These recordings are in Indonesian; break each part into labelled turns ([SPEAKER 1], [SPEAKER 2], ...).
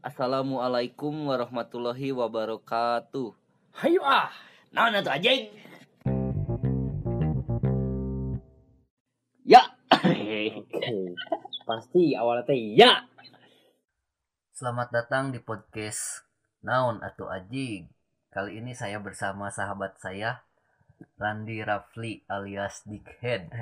[SPEAKER 1] Assalamualaikum warahmatullahi wabarakatuh.
[SPEAKER 2] Hayu ah, naon atuh anjing? Ya. Pasti awalnya teh ya.
[SPEAKER 1] Selamat datang di podcast Naon atau Ajig. Kali ini saya bersama sahabat saya Randi Rafli alias Dickhead.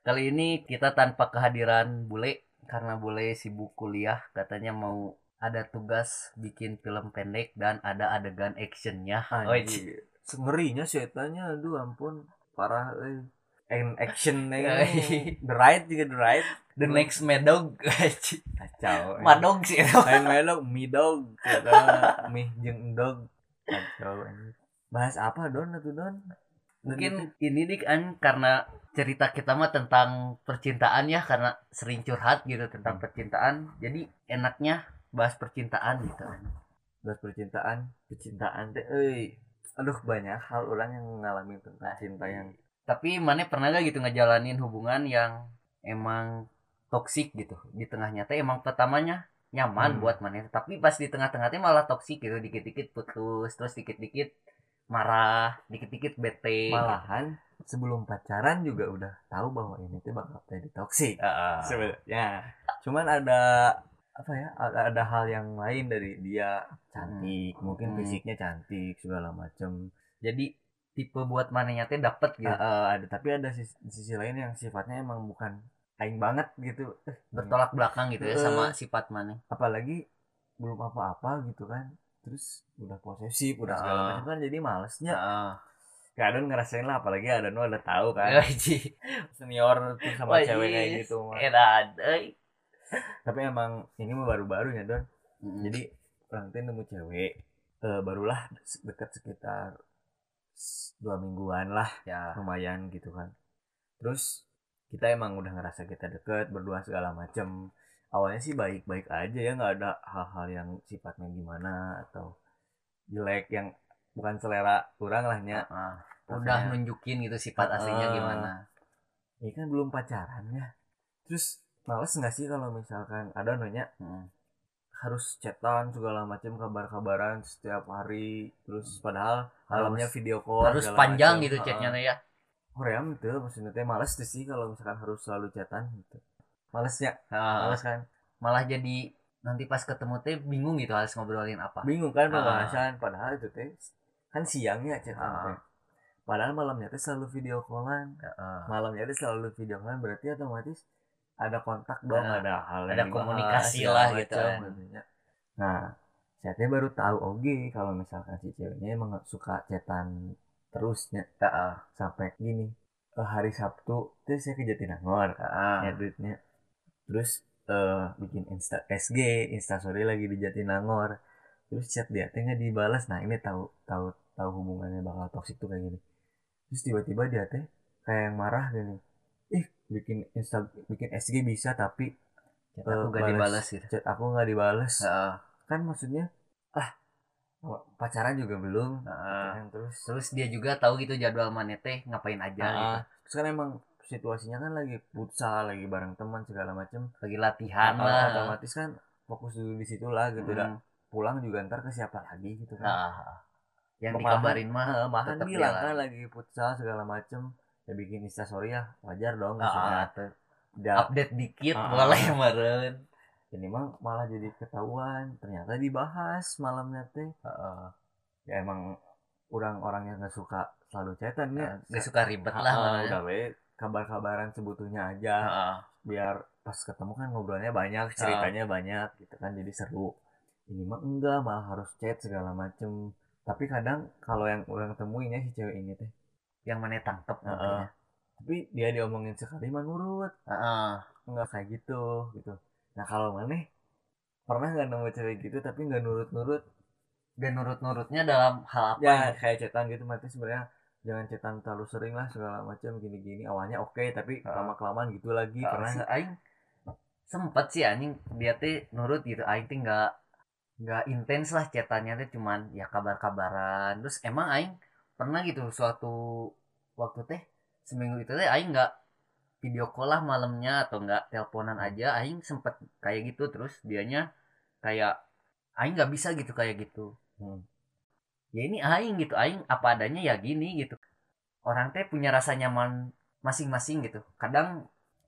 [SPEAKER 1] Kali ini kita tanpa kehadiran Bule karena Bule sibuk kuliah katanya mau ada tugas bikin film pendek dan ada adegan actionnya.
[SPEAKER 3] Anjir. Ngerinya setannya aduh ampun parah euy. And action
[SPEAKER 1] Euy.
[SPEAKER 3] The Right juga The Right.
[SPEAKER 1] The next Madog.
[SPEAKER 3] Kacau. eh.
[SPEAKER 1] Madog sih itu.
[SPEAKER 3] Lain melok Mi Dog. Mi jeung Dog. Kacau anjir. Bahas apa Don atuh Don?
[SPEAKER 1] Mungkin ini nih kan karena cerita kita mah tentang percintaan ya karena sering curhat gitu tentang percintaan. Jadi enaknya bahas percintaan gitu.
[SPEAKER 3] bahas percintaan, percintaan teh euy. Aduh banyak hal orang yang ngalamin tentang cinta yang
[SPEAKER 1] Tapi mana pernah gak gitu ngejalanin hubungan yang emang toksik gitu di tengahnya teh emang pertamanya nyaman
[SPEAKER 3] Hmm.
[SPEAKER 1] buat mana tapi pas di tengah-tengahnya malah toksik gitu dikit-dikit putus terus dikit-dikit marah dikit-dikit bete
[SPEAKER 3] malahan sebelum pacaran juga udah tahu bahwa ini tuh bakal jadi toksik.
[SPEAKER 1] Heeh.
[SPEAKER 3] sebenarnya cuman ada apa ya ada, ada hal yang lain dari dia. Cantik mungkin
[SPEAKER 1] Hmm.
[SPEAKER 3] fisiknya cantik segala macem.
[SPEAKER 1] Jadi tipe buat mananya teh dapet gitu.
[SPEAKER 3] Eh, eh, ada tapi ada sisi, sisi lain yang sifatnya emang bukan aing banget gitu. Eh,
[SPEAKER 1] bertolak belakang gitu ya
[SPEAKER 3] Eh.
[SPEAKER 1] sama sifat mana
[SPEAKER 3] apalagi belum apa-apa gitu kan. Terus udah posesif udah segala macam kan jadi malesnya.
[SPEAKER 1] Heeh.
[SPEAKER 3] kadang ngerasain lah apalagi ada nu udah tahu kan.
[SPEAKER 1] Wajib.
[SPEAKER 3] senior tuh sama cewek kayak gitu mah. Tapi emang ini mah baru-baru ya don.
[SPEAKER 1] Mm-mm.
[SPEAKER 3] jadi orang tuh nemu cewek eh, barulah dekat sekitar dua mingguan lah.
[SPEAKER 1] Ya.
[SPEAKER 3] Lumayan gitu kan. Terus kita emang udah ngerasa kita deket berdua segala macem. Awalnya sih baik-baik aja ya nggak ada hal-hal yang sifatnya gimana atau jelek yang bukan selera orang lah nya.
[SPEAKER 1] Heeh. udah nunjukin gitu sifat aslinya
[SPEAKER 3] Heeh.
[SPEAKER 1] gimana.
[SPEAKER 3] Ini kan belum pacaran ya. Terus males nggak sih kalau misalkan ada nanya
[SPEAKER 1] Heeh.
[SPEAKER 3] harus chatan segala macam kabar-kabaran setiap hari terus padahal malamnya video call
[SPEAKER 1] harus panjang
[SPEAKER 3] macem.
[SPEAKER 1] gitu chatnya teh ya
[SPEAKER 3] Hoream itu maksudnya teh males tuh sih kalau misalkan harus selalu chatan gitu malesnya
[SPEAKER 1] Heeh.
[SPEAKER 3] males kan
[SPEAKER 1] malah jadi nanti pas ketemu teh bingung gitu harus ngobrolin apa
[SPEAKER 3] bingung kan
[SPEAKER 1] Ah.
[SPEAKER 3] pembahasan padahal itu teh kan siangnya chatan
[SPEAKER 1] Ah.
[SPEAKER 3] teh padahal malamnya teh selalu video callan
[SPEAKER 1] Heeh.
[SPEAKER 3] malamnya teh selalu video callan berarti otomatis ada kontak dong
[SPEAKER 1] Nah,
[SPEAKER 3] ada hal
[SPEAKER 1] ada komunikasi
[SPEAKER 3] segala
[SPEAKER 1] lah gitu kan.
[SPEAKER 3] nah saya baru tahu oke kalau misalkan si ceweknya emang suka chatan terusnya
[SPEAKER 1] Heeh.
[SPEAKER 3] sampai gini. Eh, hari Sabtu terus saya ke Jatinangor
[SPEAKER 1] Heeh.
[SPEAKER 3] ya duitnya. Terus eh bikin insta SG instastory lagi di Jatinangor. Terus chat dia teh nggak dibalas. Nah ini tahu tahu tahu hubungannya bakal toksik tuh kayak gini. Terus tiba-tiba dia teh kayak yang marah gini bikin insta bikin SG bisa tapi
[SPEAKER 1] Chat aku
[SPEAKER 3] eh,
[SPEAKER 1] gak
[SPEAKER 3] balas-
[SPEAKER 1] dibales gitu
[SPEAKER 3] chat aku nggak dibales
[SPEAKER 1] Heeh.
[SPEAKER 3] kan maksudnya ah pacaran juga belum. Kan terus
[SPEAKER 1] terus dia juga tahu gitu jadwal mana teh ngapain aja
[SPEAKER 3] Ah,
[SPEAKER 1] gitu.
[SPEAKER 3] Terus kan emang situasinya kan lagi futsal lagi bareng teman segala macem.
[SPEAKER 1] Lagi latihan
[SPEAKER 3] Ah,
[SPEAKER 1] lah.
[SPEAKER 3] otomatis kan fokus dulu di situ lah gitu.
[SPEAKER 1] Hmm.
[SPEAKER 3] pulang juga ntar ke siapa lagi gitu kan.
[SPEAKER 1] Nah, yang
[SPEAKER 3] Malahan-
[SPEAKER 1] dikabarin mah
[SPEAKER 3] Ah, mahan bilang kan lagi futsal segala macem ya bikin instastory ya wajar dong maksudnya
[SPEAKER 1] tuh.
[SPEAKER 3] Udah,
[SPEAKER 1] update dikit
[SPEAKER 3] Ah.
[SPEAKER 1] boleh meren
[SPEAKER 3] ini mah malah jadi ketahuan ternyata dibahas malamnya teh.
[SPEAKER 1] Heeh.
[SPEAKER 3] ya emang orang-orang yang nggak suka selalu chatan ya.
[SPEAKER 1] Gak suka ribet
[SPEAKER 3] Ah,
[SPEAKER 1] lah
[SPEAKER 3] ah,
[SPEAKER 1] mana
[SPEAKER 3] udah we kabar-kabaran sebutunya aja.
[SPEAKER 1] Heeh.
[SPEAKER 3] biar pas ketemu kan ngobrolnya banyak ceritanya banyak gitu kan jadi seru. Ini mah enggak malah harus chat segala macem. Tapi kadang kalau yang orang temuin ya si cewek ini teh
[SPEAKER 1] yang mana tangkep mungkin ya.
[SPEAKER 3] tapi dia diomongin sekali mah nurut
[SPEAKER 1] Heeh.
[SPEAKER 3] enggak kayak gitu gitu. Nah kalau mana pernah nggak nemu cewek gitu tapi nggak nurut-nurut?
[SPEAKER 1] Dan nurut-nurutnya dalam hal apa
[SPEAKER 3] ya kayak chatan gitu mati sebenarnya jangan chatan terlalu sering lah segala macam gini-gini. Awalnya oke tapi
[SPEAKER 1] Heeh.
[SPEAKER 3] lama kelamaan gitu lagi. Nggak?
[SPEAKER 1] Aing sempet sih anjing dia teh nurut gitu. Aing teh nggak nggak intens lah chatannya teh cuman ya kabar-kabaran. Terus emang aing pernah gitu suatu waktu teh seminggu itu teh aing nggak video call lah malamnya atau nggak teleponan aja aing sempet kayak gitu terus dianya kayak aing nggak bisa gitu kayak gitu.
[SPEAKER 3] Hmm.
[SPEAKER 1] ya ini aing gitu aing apa adanya ya gini gitu. Orang teh punya rasa nyaman masing-masing gitu. Kadang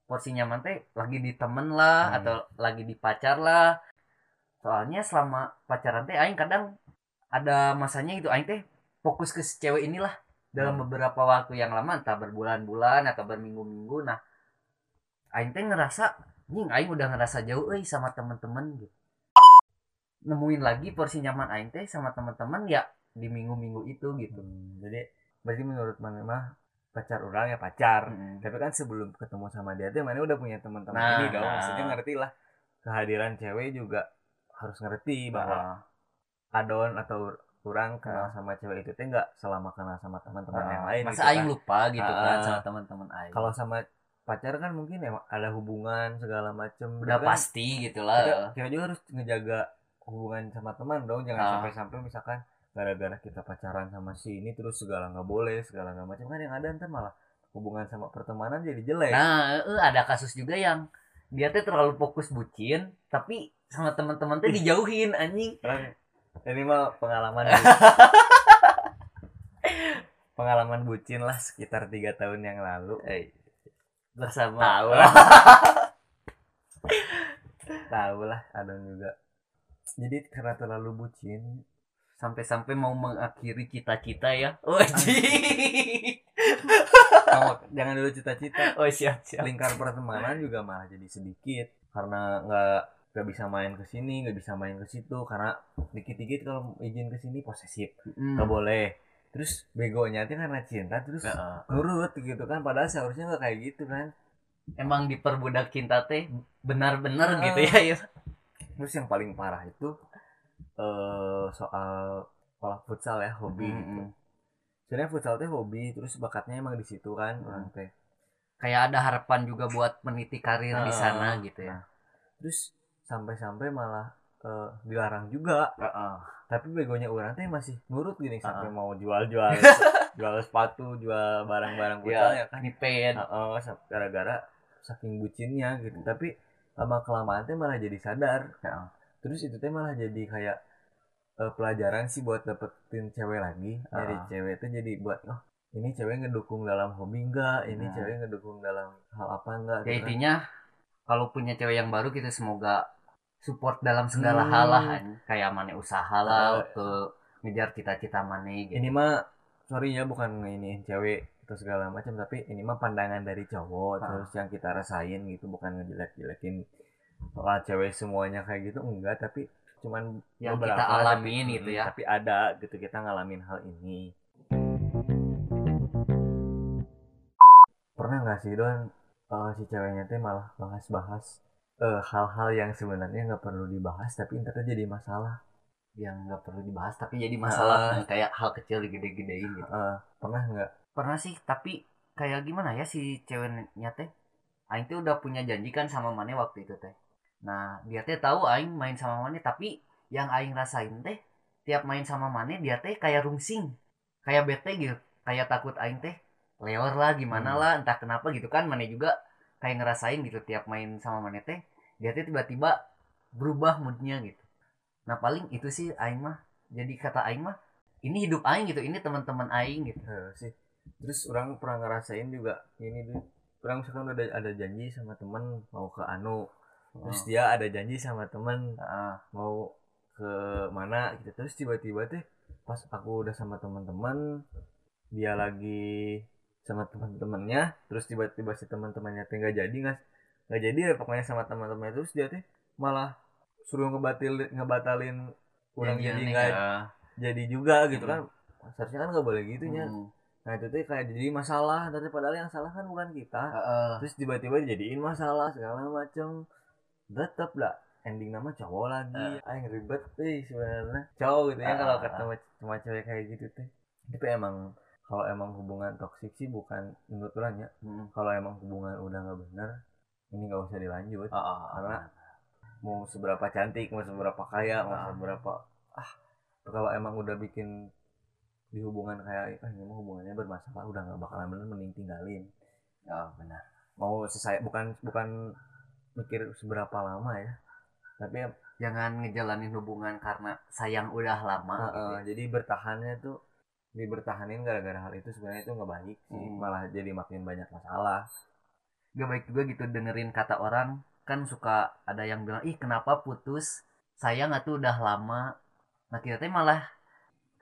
[SPEAKER 1] porsi nyaman teh lagi di temen lah
[SPEAKER 3] Hmm.
[SPEAKER 1] atau lagi di pacar lah. Soalnya selama pacaran teh aing kadang ada masanya gitu aing teh fokus ke si cewek inilah dalam
[SPEAKER 3] Hmm.
[SPEAKER 1] beberapa waktu yang lama entah berbulan-bulan atau berminggu-minggu nah aing teh ngerasa nying aing udah ngerasa jauh euy sama temen-temen gitu nemuin lagi porsi nyaman aing teh sama teman-teman ya di minggu-minggu itu gitu
[SPEAKER 3] Hmm, jadi berarti menurut mana mah pacar orang ya pacar
[SPEAKER 1] Mm-mm.
[SPEAKER 3] tapi kan sebelum ketemu sama dia tuh mana udah punya teman-teman
[SPEAKER 1] Nah,
[SPEAKER 3] ini dong
[SPEAKER 1] nah.
[SPEAKER 3] maksudnya ngerti lah kehadiran cewek juga harus ngerti bahwa
[SPEAKER 1] Nah,
[SPEAKER 3] adon atau orang kenal
[SPEAKER 1] Nah.
[SPEAKER 3] sama cewek itu teh nggak selama kenal sama teman-teman
[SPEAKER 1] nah,
[SPEAKER 3] yang lain
[SPEAKER 1] masa
[SPEAKER 3] gitu
[SPEAKER 1] aing
[SPEAKER 3] kan.
[SPEAKER 1] lupa gitu kan
[SPEAKER 3] Ah.
[SPEAKER 1] sama teman-teman aing
[SPEAKER 3] kalau sama pacar kan mungkin emang ada hubungan segala macem
[SPEAKER 1] udah
[SPEAKER 3] Tapi kan
[SPEAKER 1] pasti gitu
[SPEAKER 3] kita,
[SPEAKER 1] lah
[SPEAKER 3] kita juga harus ngejaga hubungan sama teman dong jangan
[SPEAKER 1] Ah.
[SPEAKER 3] sampai-sampai misalkan gara-gara kita pacaran sama si ini terus segala nggak boleh segala nggak macam kan yang ada ntar malah hubungan sama pertemanan jadi jelek
[SPEAKER 1] nah ada kasus juga yang dia teh terlalu fokus bucin tapi sama teman-teman teh dijauhin anjing
[SPEAKER 3] Kan ini mah pengalaman pengalaman bucin lah sekitar tiga tahun yang lalu.
[SPEAKER 1] Eh, bersama.
[SPEAKER 3] Tahu lah. Tahu lah adon juga. Jadi karena terlalu bucin
[SPEAKER 1] sampai-sampai mau mengakhiri cita-cita ya. Oh
[SPEAKER 3] oh, jangan dulu cita-cita.
[SPEAKER 1] Oh siap siap.
[SPEAKER 3] Lingkar pertemanan juga malah jadi sedikit. Karena nggak nggak bisa main ke sini nggak bisa main ke situ karena dikit-dikit kalau izin ke sini posesif
[SPEAKER 1] Hmm.
[SPEAKER 3] nggak boleh terus begonya tuh karena cinta terus
[SPEAKER 1] Heeh.
[SPEAKER 3] nurut gitu kan padahal seharusnya nggak kayak gitu kan
[SPEAKER 1] emang diperbudak cinta teh benar-benar
[SPEAKER 3] Ah.
[SPEAKER 1] gitu ya ya
[SPEAKER 3] terus yang paling parah itu eh soal sekolah futsal ya hobi gitu.
[SPEAKER 1] Mm-mm.
[SPEAKER 3] sebenarnya futsal teh hobi terus bakatnya emang di situ kan
[SPEAKER 1] Hmm.
[SPEAKER 3] orang teh
[SPEAKER 1] kayak ada harapan juga buat meniti karir di
[SPEAKER 3] Ah.
[SPEAKER 1] sana gitu ya
[SPEAKER 3] terus sampai-sampai malah eh, dilarang juga
[SPEAKER 1] Heeh.
[SPEAKER 3] tapi begonya orang teh masih nurut gini sampai
[SPEAKER 1] Ah.
[SPEAKER 3] mau jual-jual jual sepatu jual barang-barang futsal ya,
[SPEAKER 1] ya
[SPEAKER 3] kan
[SPEAKER 1] nipen
[SPEAKER 3] Heeh, sa- gara-gara saking bucinnya gitu tapi lama kelamaan teh malah jadi sadar
[SPEAKER 1] Heeh.
[SPEAKER 3] terus itu teh malah jadi kayak eh, pelajaran sih buat dapetin cewek lagi dari
[SPEAKER 1] Ah.
[SPEAKER 3] cewek itu jadi buat oh ini cewek ngedukung dalam hobi enggak ini
[SPEAKER 1] Nah.
[SPEAKER 3] cewek ngedukung dalam hal apa enggak
[SPEAKER 1] ya
[SPEAKER 3] gitu kan.
[SPEAKER 1] intinya kalau punya cewek yang baru kita semoga support dalam segala
[SPEAKER 3] Hmm.
[SPEAKER 1] hal lah kayak mana usaha lah
[SPEAKER 3] Ah.
[SPEAKER 1] untuk ngejar cita-cita mana gitu
[SPEAKER 3] ini mah sorry ya bukan ini cewek atau segala macam tapi ini mah pandangan dari cowok
[SPEAKER 1] Ah.
[SPEAKER 3] terus yang kita rasain gitu bukan ngejelek-jelekin soal cewek semuanya kayak gitu enggak tapi cuman
[SPEAKER 1] Yang
[SPEAKER 3] beberapa,
[SPEAKER 1] kita
[SPEAKER 3] tapi-
[SPEAKER 1] alamin gitu
[SPEAKER 3] mm,
[SPEAKER 1] ya.
[SPEAKER 3] tapi ada gitu kita ngalamin hal ini pernah nggak sih don eh, si ceweknya teh malah bahas-bahas eh, hal-hal yang sebenarnya nggak perlu dibahas tapi tuh jadi masalah.
[SPEAKER 1] Yang nggak perlu dibahas tapi jadi masalah.
[SPEAKER 3] Ah.
[SPEAKER 1] yang kayak hal kecil digede-gedein gitu.
[SPEAKER 3] Eh, pernah nggak?
[SPEAKER 1] Pernah sih tapi kayak gimana ya si ceweknya teh? Aing tuh udah punya janji kan sama Mane waktu itu teh. Nah dia teh tahu Aing main sama Mane tapi yang Aing rasain teh tiap main sama Mane dia teh kayak rungsing kayak bete gitu. Kayak takut Aing teh leor lah gimana
[SPEAKER 3] Hmm.
[SPEAKER 1] lah entah kenapa gitu kan Mane juga kayak ngerasain gitu tiap main sama Mane teh dia teh tiba-tiba berubah moodnya gitu nah paling itu sih Aing mah jadi kata Aing mah ini hidup Aing gitu ini teman-teman Aing gitu
[SPEAKER 3] Eh, sih terus orang pernah ngerasain juga ini tuh orang misalkan udah ada janji sama temen mau ke Anu terus
[SPEAKER 1] Oh.
[SPEAKER 3] dia ada janji sama temen
[SPEAKER 1] Ah,
[SPEAKER 3] mau ke mana gitu terus tiba-tiba teh pas aku udah sama teman-teman dia lagi sama teman-temannya terus tiba-tiba si teman-temannya teh nggak jadi nggak nggak jadi ya pokoknya sama teman-temannya terus dia teh malah suruh ngebatil ngebatalin kurang jadi nggak
[SPEAKER 1] ya.
[SPEAKER 3] jadi juga gitu
[SPEAKER 1] Hmm.
[SPEAKER 3] kan seharusnya kan nggak boleh gitu ya
[SPEAKER 1] Hmm.
[SPEAKER 3] Nah itu tuh kayak jadi masalah, tapi padahal yang salah kan bukan kita.
[SPEAKER 1] Heeh.
[SPEAKER 3] Terus tiba-tiba dijadiin masalah segala macem. Tetep lah ending nama cowok lagi. Aing ribet sih sebenarnya. Cowok gitu ya
[SPEAKER 1] Ah.
[SPEAKER 3] kalau ketemu sama cewek kayak gitu teh. Tapi emang kalau emang hubungan toksik sih bukan menurut orang ya.
[SPEAKER 1] Hmm.
[SPEAKER 3] Kalau emang hubungan udah nggak bener, ini nggak usah dilanjut.
[SPEAKER 1] Heeh.
[SPEAKER 3] Karena mau seberapa cantik, mau seberapa kaya, mau
[SPEAKER 1] Ah.
[SPEAKER 3] seberapa ah kalau emang udah bikin di hubungan kayak ah ini mah hubungannya bermasalah udah nggak bakalan bener mending tinggalin
[SPEAKER 1] Oh, benar.
[SPEAKER 3] mau selesai bukan bukan mikir seberapa lama ya tapi
[SPEAKER 1] jangan ngejalanin hubungan karena sayang udah lama gitu
[SPEAKER 3] Heeh,
[SPEAKER 1] ya.
[SPEAKER 3] jadi bertahannya tuh dibertahanin gara-gara hal itu sebenarnya itu nggak baik sih.
[SPEAKER 1] Hmm.
[SPEAKER 3] malah jadi makin banyak masalah.
[SPEAKER 1] Gak baik juga gitu dengerin kata orang. Kan suka ada yang bilang ih kenapa putus? Sayang atuh udah lama. Nah kita teh malah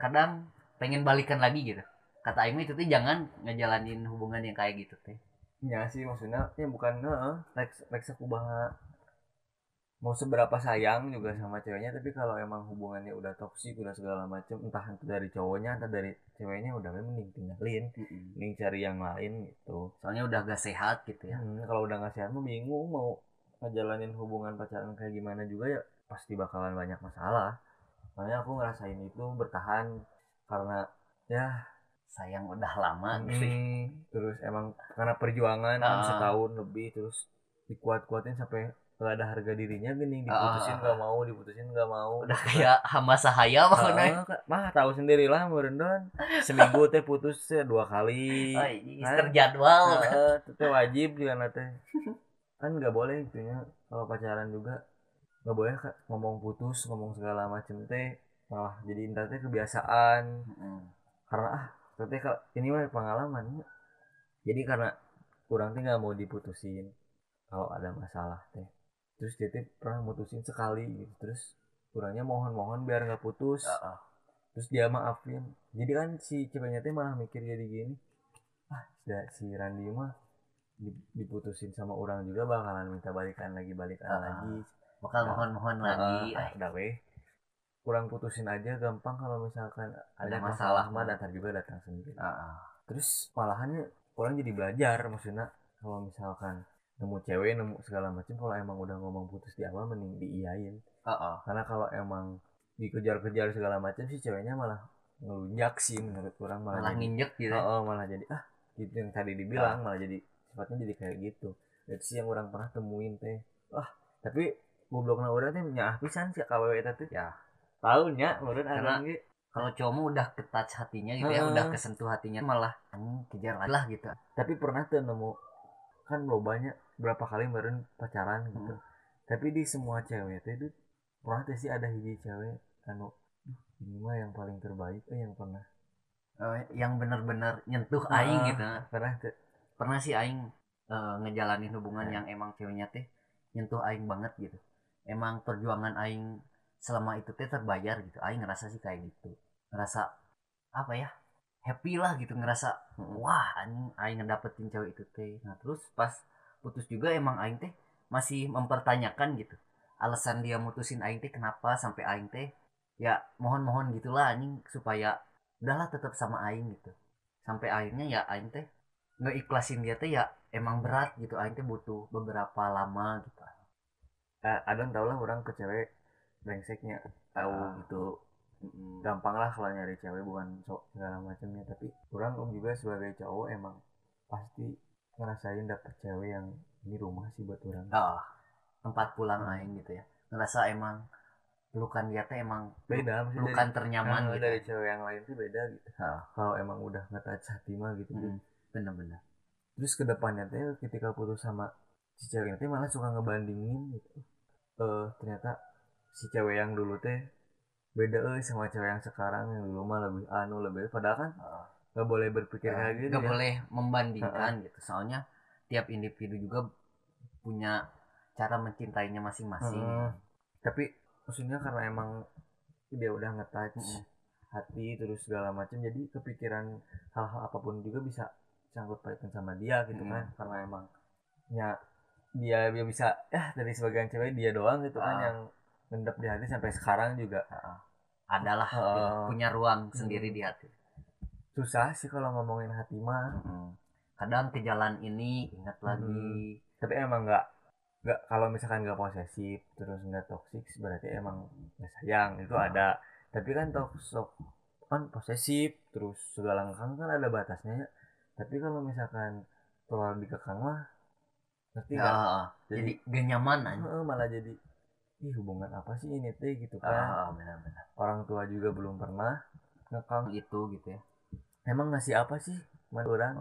[SPEAKER 1] kadang pengen balikan lagi gitu. Kata Aing itu tuh jangan ngejalanin hubungan yang kayak gitu teh.
[SPEAKER 3] Ya sih maksudnya ya bukan heeh Lex Lex aku bahas mau seberapa sayang juga sama ceweknya tapi kalau emang hubungannya udah toksik udah segala macem entah itu dari cowoknya entah dari ceweknya udah mending tinggalin mending cari yang lain gitu
[SPEAKER 1] soalnya udah gak sehat gitu ya
[SPEAKER 3] Hmm, kalau udah nggak sehat mah bingung mau ngejalanin hubungan pacaran kayak gimana juga ya pasti bakalan banyak masalah. Makanya aku ngerasain itu bertahan karena ya
[SPEAKER 1] sayang udah lama gitu
[SPEAKER 3] hmm, terus emang karena perjuangan kan
[SPEAKER 1] Ah.
[SPEAKER 3] setahun lebih terus dikuat-kuatin sampai gak ada harga dirinya gini diputusin nggak mau diputusin nggak mau.
[SPEAKER 1] Udah kayak hamba sahaya makanya
[SPEAKER 3] Kak. mah tahu sendiri lah merendon seminggu teh putus teh dua kali.
[SPEAKER 1] Oh,
[SPEAKER 3] Kan?
[SPEAKER 1] terjadwal.
[SPEAKER 3] Itu teh wajib juga nate kan nggak boleh itunya kalau pacaran juga. Nggak boleh Kak, ngomong putus ngomong segala macem teh malah jadi indah teh kebiasaan.
[SPEAKER 1] Mm.
[SPEAKER 3] karena ah teh kalau ini mah pengalaman jadi karena kurang teh nggak mau diputusin kalau ada masalah teh terus teh pernah mutusin sekali gitu. Terus kurangnya mohon-mohon biar nggak putus.
[SPEAKER 1] Heeh.
[SPEAKER 3] terus dia maafin. Jadi kan si ceweknya teh malah mikir jadi gini. Ah si Randi mah di- diputusin sama orang juga bakalan minta balikan lagi balikan
[SPEAKER 1] Ah,
[SPEAKER 3] lagi.
[SPEAKER 1] Bakal mohon-mohon lagi.
[SPEAKER 3] ah,
[SPEAKER 1] ah,
[SPEAKER 3] udah weh. Kurang putusin aja gampang kalau misalkan ada,
[SPEAKER 1] Ada
[SPEAKER 3] masalah,
[SPEAKER 1] masalah
[SPEAKER 3] mah datang juga datang sendiri.
[SPEAKER 1] Heeh.
[SPEAKER 3] terus malahannya orang jadi belajar maksudnya. Kalau misalkan nemu cewek nemu segala macam kalau emang udah ngomong putus di awal mending diiyain.
[SPEAKER 1] Heeh.
[SPEAKER 3] karena kalau emang dikejar-kejar segala macam sih ceweknya malah ngelunjak sih menurut orang malah,
[SPEAKER 1] malah
[SPEAKER 3] jadi
[SPEAKER 1] nginjek gitu
[SPEAKER 3] oh, oh, malah jadi ah gitu yang tadi dibilang malah jadi sifatnya jadi kayak gitu. Itu sih yang orang pernah temuin teh. Wah tapi goblokna orang teh nyah pisan sih KWW teh.
[SPEAKER 1] Ya.
[SPEAKER 3] tahu nya urang
[SPEAKER 1] Karena-
[SPEAKER 3] ge.
[SPEAKER 1] kalau cowok udah ketouch hatinya gitu ya
[SPEAKER 3] Heeh.
[SPEAKER 1] udah kesentuh hatinya malah kejar lagi lah gitu.
[SPEAKER 3] Tapi pernah tuh nemu kan lo banyak berapa kali meren pacaran gitu
[SPEAKER 1] Hmm.
[SPEAKER 3] tapi di semua cewek teh itu pernah sih ada hiji cewek anu "Duh, ini mah yang paling terbaik eh yang pernah
[SPEAKER 1] Eh, yang bener-bener nyentuh
[SPEAKER 3] Ah.
[SPEAKER 1] aing gitu
[SPEAKER 3] pernah tuh
[SPEAKER 1] pernah sih aing eh, ngejalanin hubungan
[SPEAKER 3] Ya.
[SPEAKER 1] yang emang ceweknya teh nyentuh aing banget gitu emang perjuangan aing selama itu teh terbayar gitu aing ngerasa sih kayak gitu ngerasa apa ya happy lah gitu ngerasa wah anjing aing ngedapetin cewek itu teh. Nah terus pas putus juga emang aing teh masih mempertanyakan gitu alasan dia mutusin aing teh kenapa sampai aing teh ya mohon-mohon gitulah anjing supaya udahlah tetap sama aing gitu. Sampai akhirnya ya aing teh nggak ikhlasin dia teh ya emang berat gitu aing teh butuh beberapa lama gitu.
[SPEAKER 3] Eh, ada tau lah orang ke cewek brengseknya tahu
[SPEAKER 1] Ah.
[SPEAKER 3] gitu gampang lah kalau nyari cewek bukan sok segala macamnya. Tapi om juga sebagai cowok emang pasti ngerasain dapet cewek yang ini rumah sih buat orang.
[SPEAKER 1] Ah tempat pulang aing gitu ya. Ngerasa emang pelukan dia teh emang
[SPEAKER 3] beda
[SPEAKER 1] pelukan
[SPEAKER 3] dari,
[SPEAKER 1] ternyaman gitu
[SPEAKER 3] dari cewek yang lain tuh beda gitu.
[SPEAKER 1] Ah.
[SPEAKER 3] kalau emang udah ngetouch hati mah gitu
[SPEAKER 1] Mm, bener-bener
[SPEAKER 3] terus ke depannya teh ketika putus sama si cewek teh malah suka ngebandingin gitu. Eh ternyata si cewek yang dulu teh beda euy sama cewek yang sekarang yang dulu mah lebih anu lebih padahal kan nggak boleh berpikir kayak gitu
[SPEAKER 1] nggak
[SPEAKER 3] ya.
[SPEAKER 1] boleh membandingkan gitu. Soalnya tiap individu juga punya cara mencintainya masing-masing.
[SPEAKER 3] Tapi maksudnya karena emang dia udah ngetouch
[SPEAKER 1] Mm-mm.
[SPEAKER 3] hati terus segala macam jadi kepikiran hal-hal apa pun juga bisa sangkut pautkan sama dia gitu
[SPEAKER 1] Mm.
[SPEAKER 3] kan karena emang ya dia dia bisa ya dari sebagian cewek dia doang gitu kan yang ngendap di hati sampai sekarang juga.
[SPEAKER 1] Adalah gitu, punya ruang sendiri
[SPEAKER 3] Mm.
[SPEAKER 1] di hati.
[SPEAKER 3] Susah sih kalau ngomongin hati mah.
[SPEAKER 1] Kadang ke jalan ini ingat lagi.
[SPEAKER 3] Tapi emang nggak nggak kalau misalkan nggak posesif terus nggak toksik berarti emang nggak sayang itu
[SPEAKER 1] Ah.
[SPEAKER 3] ada. Tapi kan toksik kan posesif terus segala ngekang kan ada batasnya. Ya tapi kalau misalkan terlalu dikekang mah ngerti nggak?
[SPEAKER 1] Heeh. jadi gak nyaman aja
[SPEAKER 3] malah jadi ih hubungan apa sih ini teh? gitu kan.
[SPEAKER 1] Ah, benar-benar
[SPEAKER 3] orang tua juga belum pernah ngekang
[SPEAKER 1] itu gitu ya.
[SPEAKER 3] Emang ngasih apa sih? Cuman orang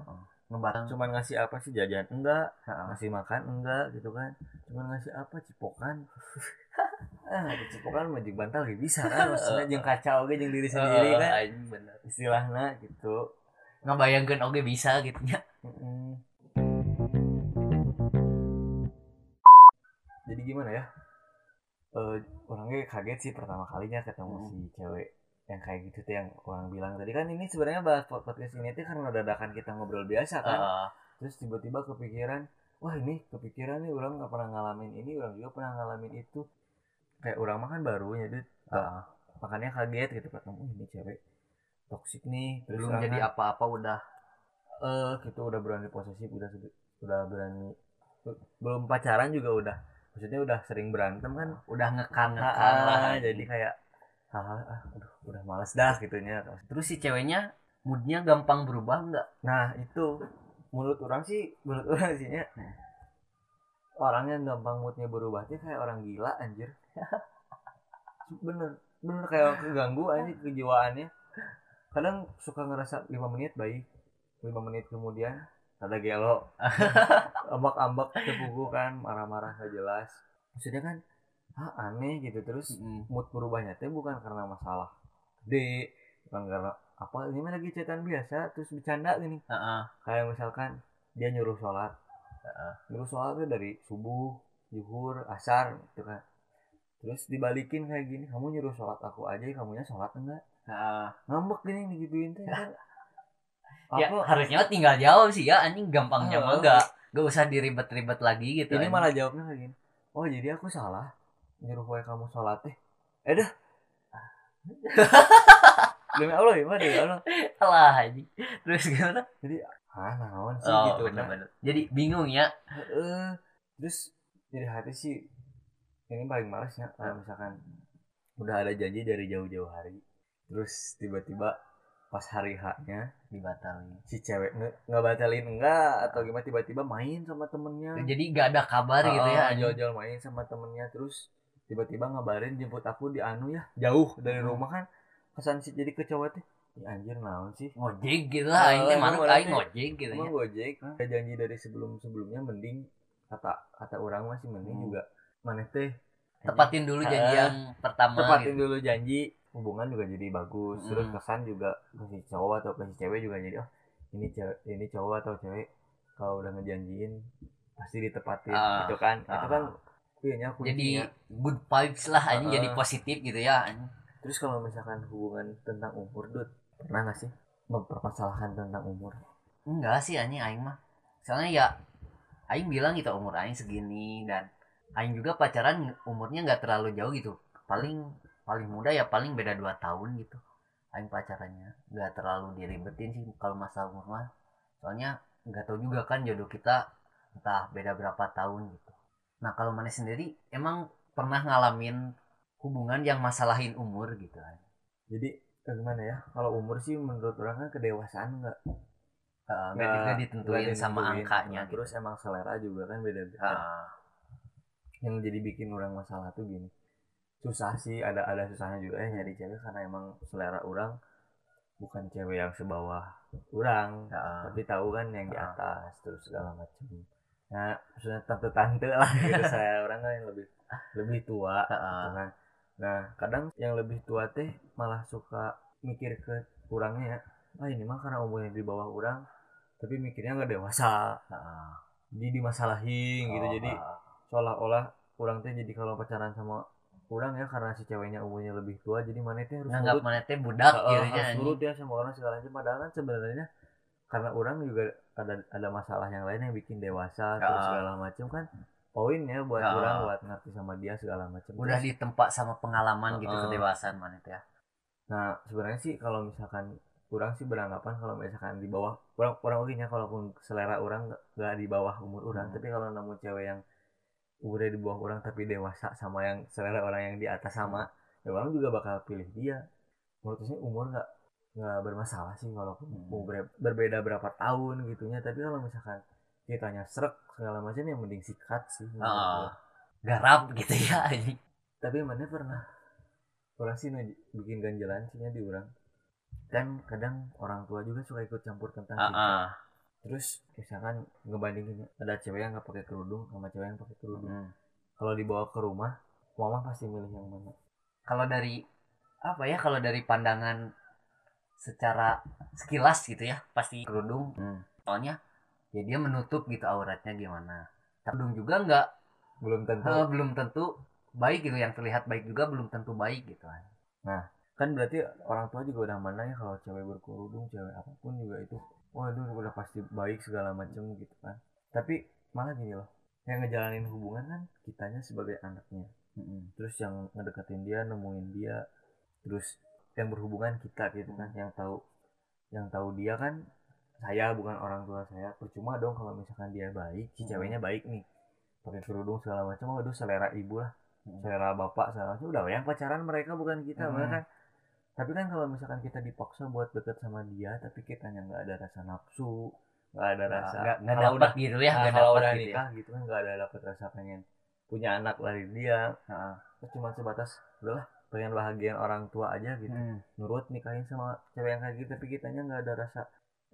[SPEAKER 1] ngebatang
[SPEAKER 3] cuman ngasih apa sih? Jajan enggak
[SPEAKER 1] Heeh.
[SPEAKER 3] ngasih makan enggak gitu kan. Cuman ngasih apa? Cipokan. Ah cipokan jeung bantal ge bisa kan. Maksudnya jeung kacau ge jeung diri sendiri kan.
[SPEAKER 1] bener.
[SPEAKER 3] istilahnya gitu.
[SPEAKER 1] Ngebayangkeun oge bisa gitu.
[SPEAKER 3] Mm-mm. jadi gimana ya Eh orangnya kaget sih pertama kalinya ketemu
[SPEAKER 1] Hmm.
[SPEAKER 3] si cewek yang kayak gitu tuh yang orang bilang tadi kan ini sebenarnya bahas pod- podcast ini tuh karena dadakan kita ngobrol biasa kan
[SPEAKER 1] Heeh.
[SPEAKER 3] terus tiba-tiba kepikiran wah ini kepikiran nih orang nggak pernah ngalamin ini orang juga pernah ngalamin itu kayak orang makan baru Dut.
[SPEAKER 1] Heeh.
[SPEAKER 3] makanya kaget gitu ketemu "Oh, ini cewek toksik nih terus
[SPEAKER 1] Belum jadi apa-apa udah
[SPEAKER 3] eh gitu udah berani posesif udah udah berani belum pacaran juga udah maksudnya udah sering berantem kan
[SPEAKER 1] udah ngekang ngekang lah.
[SPEAKER 3] ah, jadi kayak ah, ah, aduh udah males dah gitunya
[SPEAKER 1] terus si ceweknya moodnya gampang berubah nggak?
[SPEAKER 3] nah itu menurut orang sih menurut orang sih ya orang yang gampang moodnya berubah tuh kayak orang gila anjir bener bener kayak keganggu anjir kejiwaannya kadang suka ngerasa lima menit baik lima menit kemudian ada gelo ambak-ambak tepugu kan marah-marah gak jelas maksudnya kan ah aneh gitu terus
[SPEAKER 1] Mm.
[SPEAKER 3] mood berubahnya teh bukan karena masalah gede bukan karena apa ini lagi cetan biasa terus bercanda gini
[SPEAKER 1] Heeh.
[SPEAKER 3] kayak misalkan dia nyuruh sholat
[SPEAKER 1] Heeh.
[SPEAKER 3] nyuruh sholat tuh dari subuh zuhur asar gitu kan terus dibalikin kayak gini kamu nyuruh sholat aku aja kamunya sholat enggak
[SPEAKER 1] Heeh.
[SPEAKER 3] ngambek gini digituin teh kan
[SPEAKER 1] Ya harusnya tinggal jawab sih ya. Anjing gampangnya mah gak gak usah diribet-ribet lagi gitu
[SPEAKER 3] ini
[SPEAKER 1] anjing.
[SPEAKER 3] malah jawabnya kayak gini oh jadi aku salah nyuruh wae kamu sholat teh eh dah. Demi Allah ya demi Allah?
[SPEAKER 1] Alah anjing. Terus gimana?
[SPEAKER 3] Jadi ah naon sih
[SPEAKER 1] oh
[SPEAKER 3] gitu kan.
[SPEAKER 1] bener-bener. Jadi bingung ya.
[SPEAKER 3] Terus jadi hati sih ini paling males ya kalau misalkan udah ada janji dari jauh-jauh hari terus tiba-tiba pas hari haknya
[SPEAKER 1] dibatalin.
[SPEAKER 3] Si cewek nge nggak batalin enggak atau gimana tiba-tiba main sama temennya.
[SPEAKER 1] Jadi gak ada kabar gitu ya
[SPEAKER 3] jauh-jauh main sama temennya terus tiba-tiba ngabarin jemput aku di anu ya jauh dari
[SPEAKER 1] Hmm.
[SPEAKER 3] rumah kan. Kesan sih jadi ke cowok teh ya anjir naon sih?
[SPEAKER 1] Ngojek gitu lah
[SPEAKER 3] Ah, emang
[SPEAKER 1] aing
[SPEAKER 3] berarti-
[SPEAKER 1] ngojek gitu ya.
[SPEAKER 3] gojek ada janji dari sebelum-sebelumnya mending kata kata orang masih mending
[SPEAKER 1] Hmm.
[SPEAKER 3] juga mana teh?
[SPEAKER 1] Tepatin dulu janji yang pertama
[SPEAKER 3] tepatin
[SPEAKER 1] gitu.
[SPEAKER 3] dulu janji hubungan juga jadi bagus. Terus kesan juga ke si cowok atau ke si cewek juga jadi oh ini cewek ini cowok atau cewek kalau udah ngejanjiin pasti ditepatin
[SPEAKER 1] Ah,
[SPEAKER 3] gitu kan. Itu
[SPEAKER 1] ah.
[SPEAKER 3] kan kayaknya
[SPEAKER 1] jadi
[SPEAKER 3] kuncinya
[SPEAKER 1] good vibes lah anjing
[SPEAKER 3] Ah.
[SPEAKER 1] jadi positif gitu ya
[SPEAKER 3] terus kalau misalkan hubungan tentang umur dud pernah gak sih mempermasalahkan tentang umur?
[SPEAKER 1] Enggak sih anjing aing mah. Soalnya ya aing bilang gitu umur aing segini dan aing juga pacaran umurnya nggak terlalu jauh gitu. Paling paling muda ya paling beda dua tahun gitu. Aing pacarannya. Nggak terlalu diribetin sih kalau masalah umur mah. Soalnya nggak tahu juga kan jodoh kita entah beda berapa tahun gitu. Nah kalau mana sendiri emang pernah ngalamin hubungan yang masalahin umur gitu kan
[SPEAKER 3] jadi eh, gimana ya? Kalau umur sih menurut orang kan kedewasaan nggak
[SPEAKER 1] nggak
[SPEAKER 3] nggak
[SPEAKER 1] ditentuin sama
[SPEAKER 3] ditentuin.
[SPEAKER 1] angkanya
[SPEAKER 3] Nah,
[SPEAKER 1] gitu.
[SPEAKER 3] terus emang selera juga kan beda beda yang jadi bikin orang masalah tuh gini susah sih ada ada susahnya juga ya nyari cewek karena emang selera orang bukan cewek yang sebawah orang
[SPEAKER 1] ah.
[SPEAKER 3] tapi tahu kan yang di atas terus segala macam nah maksudnya tante tante lah gitu saya orang kan yang lebih lebih tua gitu kan. nah kadang yang lebih tua teh malah suka mikir ke kurangnya ya ah ini mah karena umurnya di bawah orang tapi mikirnya nggak dewasa
[SPEAKER 1] ah.
[SPEAKER 3] jadi dimasalahin gitu
[SPEAKER 1] Oh,
[SPEAKER 3] jadi
[SPEAKER 1] ah.
[SPEAKER 3] seolah-olah orang teh jadi kalau pacaran sama orang ya karena si ceweknya umurnya lebih tua jadi mana teh harus
[SPEAKER 1] nganggap
[SPEAKER 3] nurut
[SPEAKER 1] mana teh budak gitu ya
[SPEAKER 3] harus nurut ya sama orang segala macam padahal kan sebenarnya karena orang juga ada ada masalah yang lain yang bikin dewasa terus
[SPEAKER 1] Heeh.
[SPEAKER 3] segala macam kan poin ya buat
[SPEAKER 1] Heeh.
[SPEAKER 3] orang buat ngerti sama dia segala macam
[SPEAKER 1] udah
[SPEAKER 3] Terus,
[SPEAKER 1] ditempa sama pengalaman gitu
[SPEAKER 3] Heeh.
[SPEAKER 1] kedewasaan mana teh ya.
[SPEAKER 3] nah sebenarnya sih kalau misalkan orang sih beranggapan kalau misalkan di bawah orang orang oke nya kalaupun selera orang nggak- nggak di bawah umur orang
[SPEAKER 1] Hmm.
[SPEAKER 3] tapi kalau nemu cewek yang umurnya di bawah orang tapi dewasa sama yang selera orang yang di atas sama ya orang juga bakal pilih dia menurut saya umur nggak nggak bermasalah sih walaupun
[SPEAKER 1] Hmm.
[SPEAKER 3] mau ber- berbeda berapa tahun gitunya tapi kalau misalkan kitanya serak segala macam yang mending sikat sih
[SPEAKER 1] Heeh.
[SPEAKER 3] gua.
[SPEAKER 1] garap gitu ya
[SPEAKER 3] tapi mana pernah orang sih bikin ganjalan sih di orang kan kadang orang tua juga suka ikut campur tentang cinta
[SPEAKER 1] Heeh.
[SPEAKER 3] Terus misalkan ngebandingin ada cewek yang nggak pakai kerudung sama cewek yang pakai kerudung.
[SPEAKER 1] Hmm.
[SPEAKER 3] kalau dibawa ke rumah mama pasti milih yang mana?
[SPEAKER 1] Kalau dari apa ya kalau dari pandangan secara sekilas gitu ya pasti kerudung. Soalnya ya dia menutup gitu auratnya gimana. Kerudung juga nggak
[SPEAKER 3] belum tentu.
[SPEAKER 1] eh, belum tentu baik gitu. Yang terlihat baik juga belum tentu baik gitu
[SPEAKER 3] kan berarti orang tua juga udah mana ya kalau cewek berkerudung cewek apa pun juga itu waduh udah pasti baik segala macam gitu kan. Tapi malah gini loh yang ngejalanin hubungan kan kitanya sebagai anaknya. Terus yang ngedeketin dia nemuin dia. Terus yang berhubungan kita gitu kan yang tahu yang tahu dia kan saya bukan orang tua saya. Percuma dong kalau misalkan dia baik si ceweknya baik nih. Pakai kerudung segala macam waduh selera ibu lah. Selera bapak segala macam udah yang pacaran mereka bukan kita
[SPEAKER 1] Hmm.
[SPEAKER 3] mereka kan tapi kan kalau misalkan kita dipaksa buat deket sama dia tapi kitanya nggak ada rasa nafsu nggak ada rasa
[SPEAKER 1] nggak nggak
[SPEAKER 3] kalau
[SPEAKER 1] dapat
[SPEAKER 3] udah
[SPEAKER 1] gitu ya
[SPEAKER 3] nah,
[SPEAKER 1] nggak
[SPEAKER 3] kalau
[SPEAKER 1] dapat
[SPEAKER 3] udah
[SPEAKER 1] gitu ya.
[SPEAKER 3] gitu kan nggak ada dapat rasa pengen punya anak dari dia
[SPEAKER 1] Heeh.
[SPEAKER 3] Terus cuma sebatas udahlah pengen bahagian orang tua aja gitu
[SPEAKER 1] Hmm.
[SPEAKER 3] nurut nikahin sama cewek yang kayak gitu tapi kitanya nggak ada rasa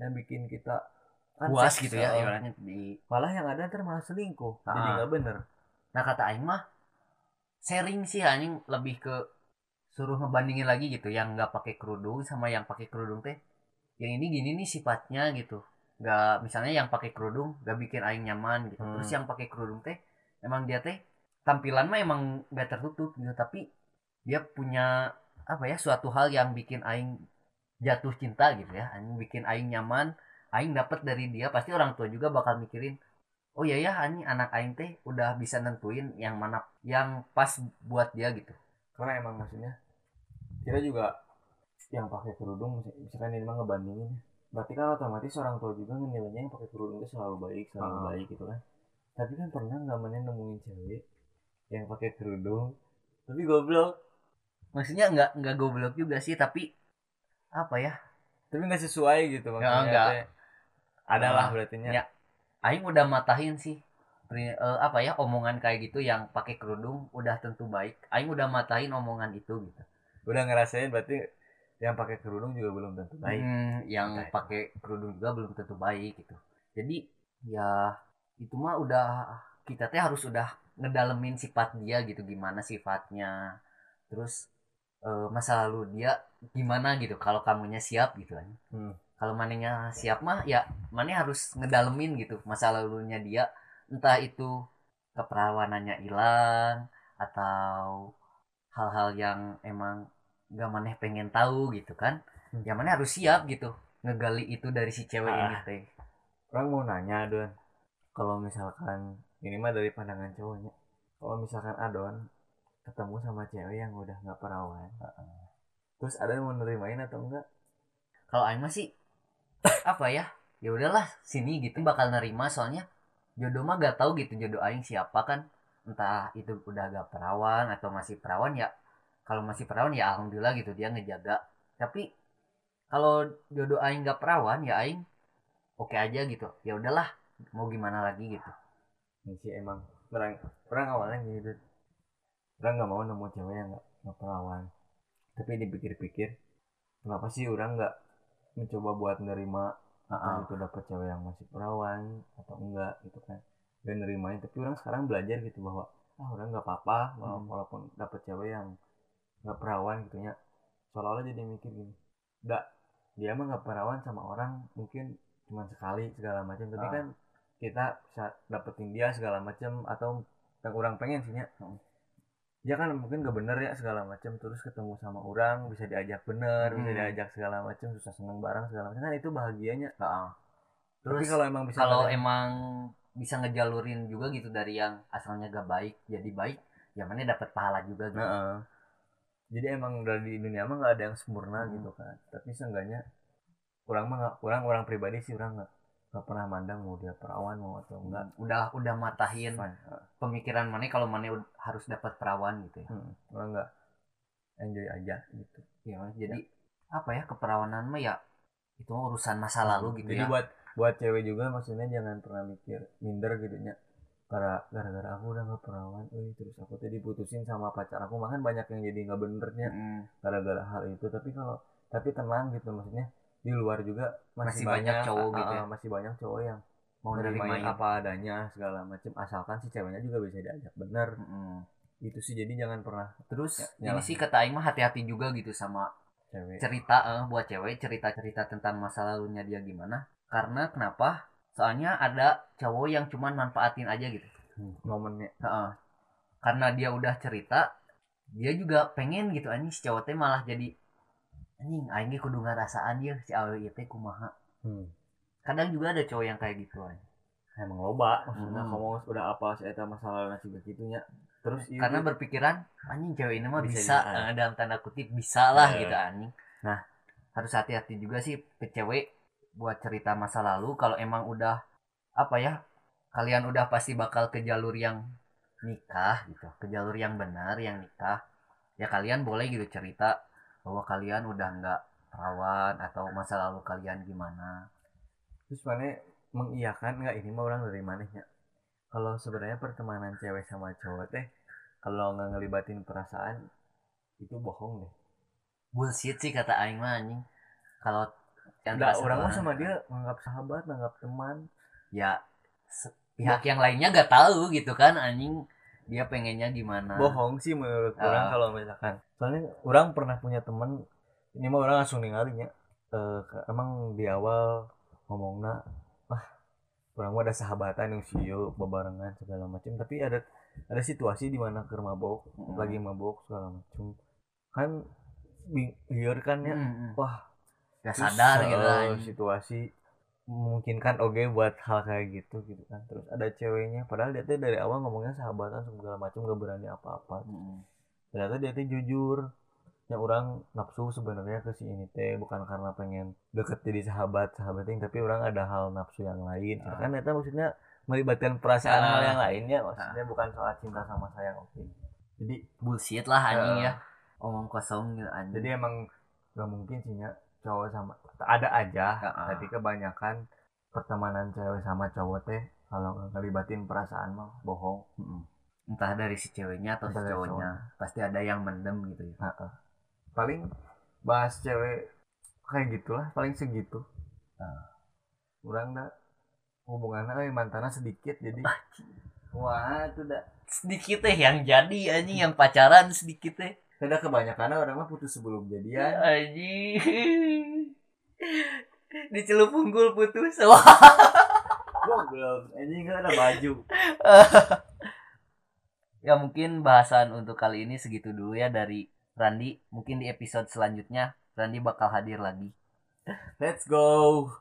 [SPEAKER 3] yang bikin kita kan
[SPEAKER 1] puas gitu ya ibaratnya di
[SPEAKER 3] malah yang ada ntar malah selingkuh jadi
[SPEAKER 1] Ah.
[SPEAKER 3] nggak bener
[SPEAKER 1] nah kata aing mah sharing sih anjing lebih ke suruh ngebandingin lagi gitu yang nggak pakai kerudung sama yang pakai kerudung teh yang ini gini nih sifatnya gitu. Nggak misalnya yang pakai kerudung nggak bikin aing nyaman gitu.
[SPEAKER 3] Hmm.
[SPEAKER 1] terus yang pakai kerudung teh emang dia teh tampilan mah emang nggak tertutup gitu tapi dia punya apa ya suatu hal yang bikin aing jatuh cinta gitu ya. Aing bikin aing nyaman aing dapat dari dia pasti orang tua juga bakal mikirin oh iya ya anjing anak aing teh udah bisa nentuin yang mana yang pas buat dia gitu.
[SPEAKER 3] Karena emang maksudnya kita juga yang pakai kerudung mis- misalkan ini mah ngebandingin berarti kan otomatis orang tua juga nilainya yang pakai kerudung itu selalu baik selalu
[SPEAKER 1] Ah.
[SPEAKER 3] baik gitu kan. Tapi kan pernah nggak mana nemuin cewek yang pakai kerudung? Tapi goblok.
[SPEAKER 1] Maksudnya nggak nggak goblok juga sih tapi apa ya?
[SPEAKER 3] Tapi nggak sesuai gitu maksudnya
[SPEAKER 1] nggak.
[SPEAKER 3] adalah
[SPEAKER 1] Ah,
[SPEAKER 3] berarti nya
[SPEAKER 1] ya. aing udah matahin sih eh, apa ya omongan kayak gitu yang pakai kerudung udah tentu baik. Aing udah matahin omongan itu gitu
[SPEAKER 3] udah ngerasain berarti yang pakai kerudung juga belum tentu baik.
[SPEAKER 1] Hmm, yang pakai kerudung juga belum tentu baik gitu. Jadi ya itu mah udah kita teh harus udah ngedalemin sifat dia gitu gimana sifatnya. Terus eh, masa lalu dia gimana gitu kalau kamunya siap gitu kan.
[SPEAKER 3] Hmm.
[SPEAKER 1] kalau manenya siap mah ya maneh harus ngedalemin gitu masa lalunya dia. Entah itu keperawanannya hilang atau hal-hal yang emang gak maneh pengen tahu gitu kan.
[SPEAKER 3] Hmm.
[SPEAKER 1] ya maneh harus siap gitu ngegali itu dari si cewek
[SPEAKER 3] Ah.
[SPEAKER 1] ini teh.
[SPEAKER 3] Orang mau nanya Don. Kalau misalkan ini mah dari pandangan cowoknya. Kalau misalkan Adon ketemu sama cewek yang udah nggak perawan terus Adon mau nerimain atau enggak?
[SPEAKER 1] Kalau aing masih apa ya ya udahlah sini gitu bakal nerima soalnya jodoh mah gak tahu gitu jodoh aing siapa kan. Entah itu udah gak perawan atau masih perawan ya kalau masih perawan ya alhamdulillah gitu dia ngejaga. Tapi kalau jodoh aing gak perawan ya aing oke aja gitu. Ya udahlah mau gimana lagi gitu.
[SPEAKER 3] Ini sih emang. Orang orang awalnya Don orang nggak mau nemu cewek yang nggak nggak perawan. Tapi dipikir-pikir kenapa sih orang nggak mencoba buat nerima
[SPEAKER 1] Heeh.
[SPEAKER 3] entah itu dapat cewek yang masih perawan atau enggak gitu kan. Dan nerimain tapi orang sekarang belajar gitu bahwa ah orang nggak apa-apa
[SPEAKER 1] Hmm.
[SPEAKER 3] walaupun dapat cewek yang nggak perawan gitu ya seolah-olah jadi mikir gini enggak dia mah nggak perawan sama orang mungkin cuma sekali segala macam tapi
[SPEAKER 1] Ah.
[SPEAKER 3] kan kita bisa dapetin dia segala macam atau yang orang pengen sih ya
[SPEAKER 1] Hmm.
[SPEAKER 3] dia kan mungkin gak bener ya segala macam terus ketemu sama orang bisa diajak bener bisa
[SPEAKER 1] Hmm.
[SPEAKER 3] diajak segala macam susah seneng bareng segala macam kan itu bahagianya tapi
[SPEAKER 1] terus
[SPEAKER 3] kalau emang bisa
[SPEAKER 1] kalau
[SPEAKER 3] ngeliat-
[SPEAKER 1] emang bisa ngejalurin juga gitu dari yang asalnya gak baik jadi baik ya mana dapat pahala juga gitu
[SPEAKER 3] Heeh. Jadi emang udah di dunia mah nggak ada yang sempurna
[SPEAKER 1] Hmm.
[SPEAKER 3] gitu kan tapi seenggaknya orang mah nggak orang orang pribadi sih orang nggak nggak pernah mandang mau dia perawan mau atau enggak
[SPEAKER 1] udah udah matahin
[SPEAKER 3] Fine.
[SPEAKER 1] Pemikiran mana kalau mana harus dapat perawan gitu ya
[SPEAKER 3] Hmm. orang nggak enjoy aja gitu
[SPEAKER 1] Ya, jadi apa ya keperawanan mah ya itu urusan masa lalu gitu
[SPEAKER 3] Hmm. jadi
[SPEAKER 1] ya
[SPEAKER 3] buat buat cewek juga maksudnya jangan pernah mikir minder gitu nya karena gara-gara aku udah nggak perawan eh terus aku tadi diputusin sama pacar aku. Makan banyak yang jadi nggak benernya
[SPEAKER 1] Mm,
[SPEAKER 3] gara-gara hal itu. Tapi kalau tapi tenang gitu maksudnya di luar juga masih,
[SPEAKER 1] Masih banyak cowok
[SPEAKER 3] ah,
[SPEAKER 1] gitu ya.
[SPEAKER 3] masih banyak cowok yang
[SPEAKER 1] mau
[SPEAKER 3] nerimain
[SPEAKER 1] nerimain
[SPEAKER 3] apa adanya segala macam asalkan si ceweknya juga bisa diajak bener.
[SPEAKER 1] Mm-mm.
[SPEAKER 3] itu sih jadi jangan pernah.
[SPEAKER 1] Terus
[SPEAKER 3] Ya,
[SPEAKER 1] ini sih kata Aing mah hati-hati juga gitu sama
[SPEAKER 3] cewek.
[SPEAKER 1] cerita eh, buat cewek cerita-cerita tentang masa lalunya dia gimana. Karena kenapa soalnya ada cowok yang cuman manfaatin aja gitu
[SPEAKER 3] Hmm, momennya
[SPEAKER 1] Heeh. karena dia udah cerita dia juga pengen gitu anjing si cowok teh malah jadi anjing aing ge kudu ngarasaan ya si awe ieu teh kumaha
[SPEAKER 3] hmm.
[SPEAKER 1] kadang juga ada cowok yang kayak gitu anjing.
[SPEAKER 3] emang loba maksudnya
[SPEAKER 1] Hmm.
[SPEAKER 3] kamu udah apa sih eta masalah nasi begitunya terus iya,
[SPEAKER 1] karena
[SPEAKER 3] dia-
[SPEAKER 1] berpikiran anjing cewek ini mah
[SPEAKER 3] Bisa
[SPEAKER 1] bisa,
[SPEAKER 3] juga.
[SPEAKER 1] eh, dalam tanda kutip bisa lah
[SPEAKER 3] Eh.
[SPEAKER 1] gitu anjing nah harus hati-hati juga sih ke cewek buat cerita masa lalu kalau emang udah apa ya kalian udah pasti bakal ke jalur yang nikah gitu ke jalur yang benar yang nikah ya kalian boleh gitu cerita bahwa kalian udah nggak perawan atau masa lalu kalian gimana.
[SPEAKER 3] Terus mana mengiyakan nggak ini mah orang dari manehnya kalau sebenarnya pertemanan cewek sama cowok teh kalau nggak ngelibatin perasaan itu bohong deh.
[SPEAKER 1] Bullshit sih kata Aing mah anjing. Kalau
[SPEAKER 3] nggak orang mah sama dia nganggap sahabat nganggap teman.
[SPEAKER 1] Ya pihak yang lainnya gak tahu gitu kan anjing. Dia pengennya gimana?
[SPEAKER 3] Bohong sih menurut
[SPEAKER 1] Ah.
[SPEAKER 3] orang kalau misalkan. Soalnya orang pernah punya teman ini mah orang langsung ninggalinnya eh ke- emang di awal ngomongnya wah orang mah ada sahabatan yang sio bebarengan segala macam tapi ada ada situasi di mana ke mabok
[SPEAKER 1] Mm.
[SPEAKER 3] lagi mabok segala macam kan bing- liar kan ya.
[SPEAKER 1] Mm, mm.
[SPEAKER 3] wah terus,
[SPEAKER 1] sadar gitu anjing.
[SPEAKER 3] situasi memungkinkan oke buat hal kayak gitu gitu kan. Terus ada ceweknya padahal dia tuh dari awal ngomongnya sahabatan segala macam gak berani apa-apa.
[SPEAKER 1] Mm,
[SPEAKER 3] ternyata dia tuh jujur. Yang orang nafsu sebenarnya ke si ini teh bukan karena pengen deket jadi sahabat sahabat yang tapi orang ada hal nafsu yang lain.
[SPEAKER 1] Ah.
[SPEAKER 3] kan itu maksudnya melibatkan perasaan
[SPEAKER 1] Ah.
[SPEAKER 3] hal yang lainnya maksudnya bukan soal cinta sama sayang oke. Jadi
[SPEAKER 1] bullshit lah anjing
[SPEAKER 3] Eh.
[SPEAKER 1] ya. Omong kosong gitu anjing.
[SPEAKER 3] Jadi emang gak mungkin sih ya cowok sama ada aja
[SPEAKER 1] Ah, ah.
[SPEAKER 3] tapi kebanyakan pertemanan cewek sama cowok teh kalau ngelibatin perasaan mah bohong.
[SPEAKER 1] Mm. entah dari si ceweknya atau si
[SPEAKER 3] Entah dari
[SPEAKER 1] cowoknya. pasti ada yang mendem gitu ya.
[SPEAKER 3] Heeh. paling bahas cewek kayak gitulah paling segitu.
[SPEAKER 1] Ah.
[SPEAKER 3] kurang dah. Hubungannya eh, mantannya sedikit jadi.
[SPEAKER 1] Ah,
[SPEAKER 3] wah itu dah.
[SPEAKER 1] Sedikit teh yang jadi anjing. Yang pacaran sedikit teh
[SPEAKER 3] Udah kebanyakan orang mah putus sebelum jadian.
[SPEAKER 1] Anjing. Dicelup unggul putus. Wah.
[SPEAKER 3] Goblok. Anjing nggak ada baju.
[SPEAKER 1] Ya mungkin bahasan untuk kali ini segitu dulu ya dari Randi. Mungkin di episode selanjutnya Randi bakal hadir lagi.
[SPEAKER 3] Let's go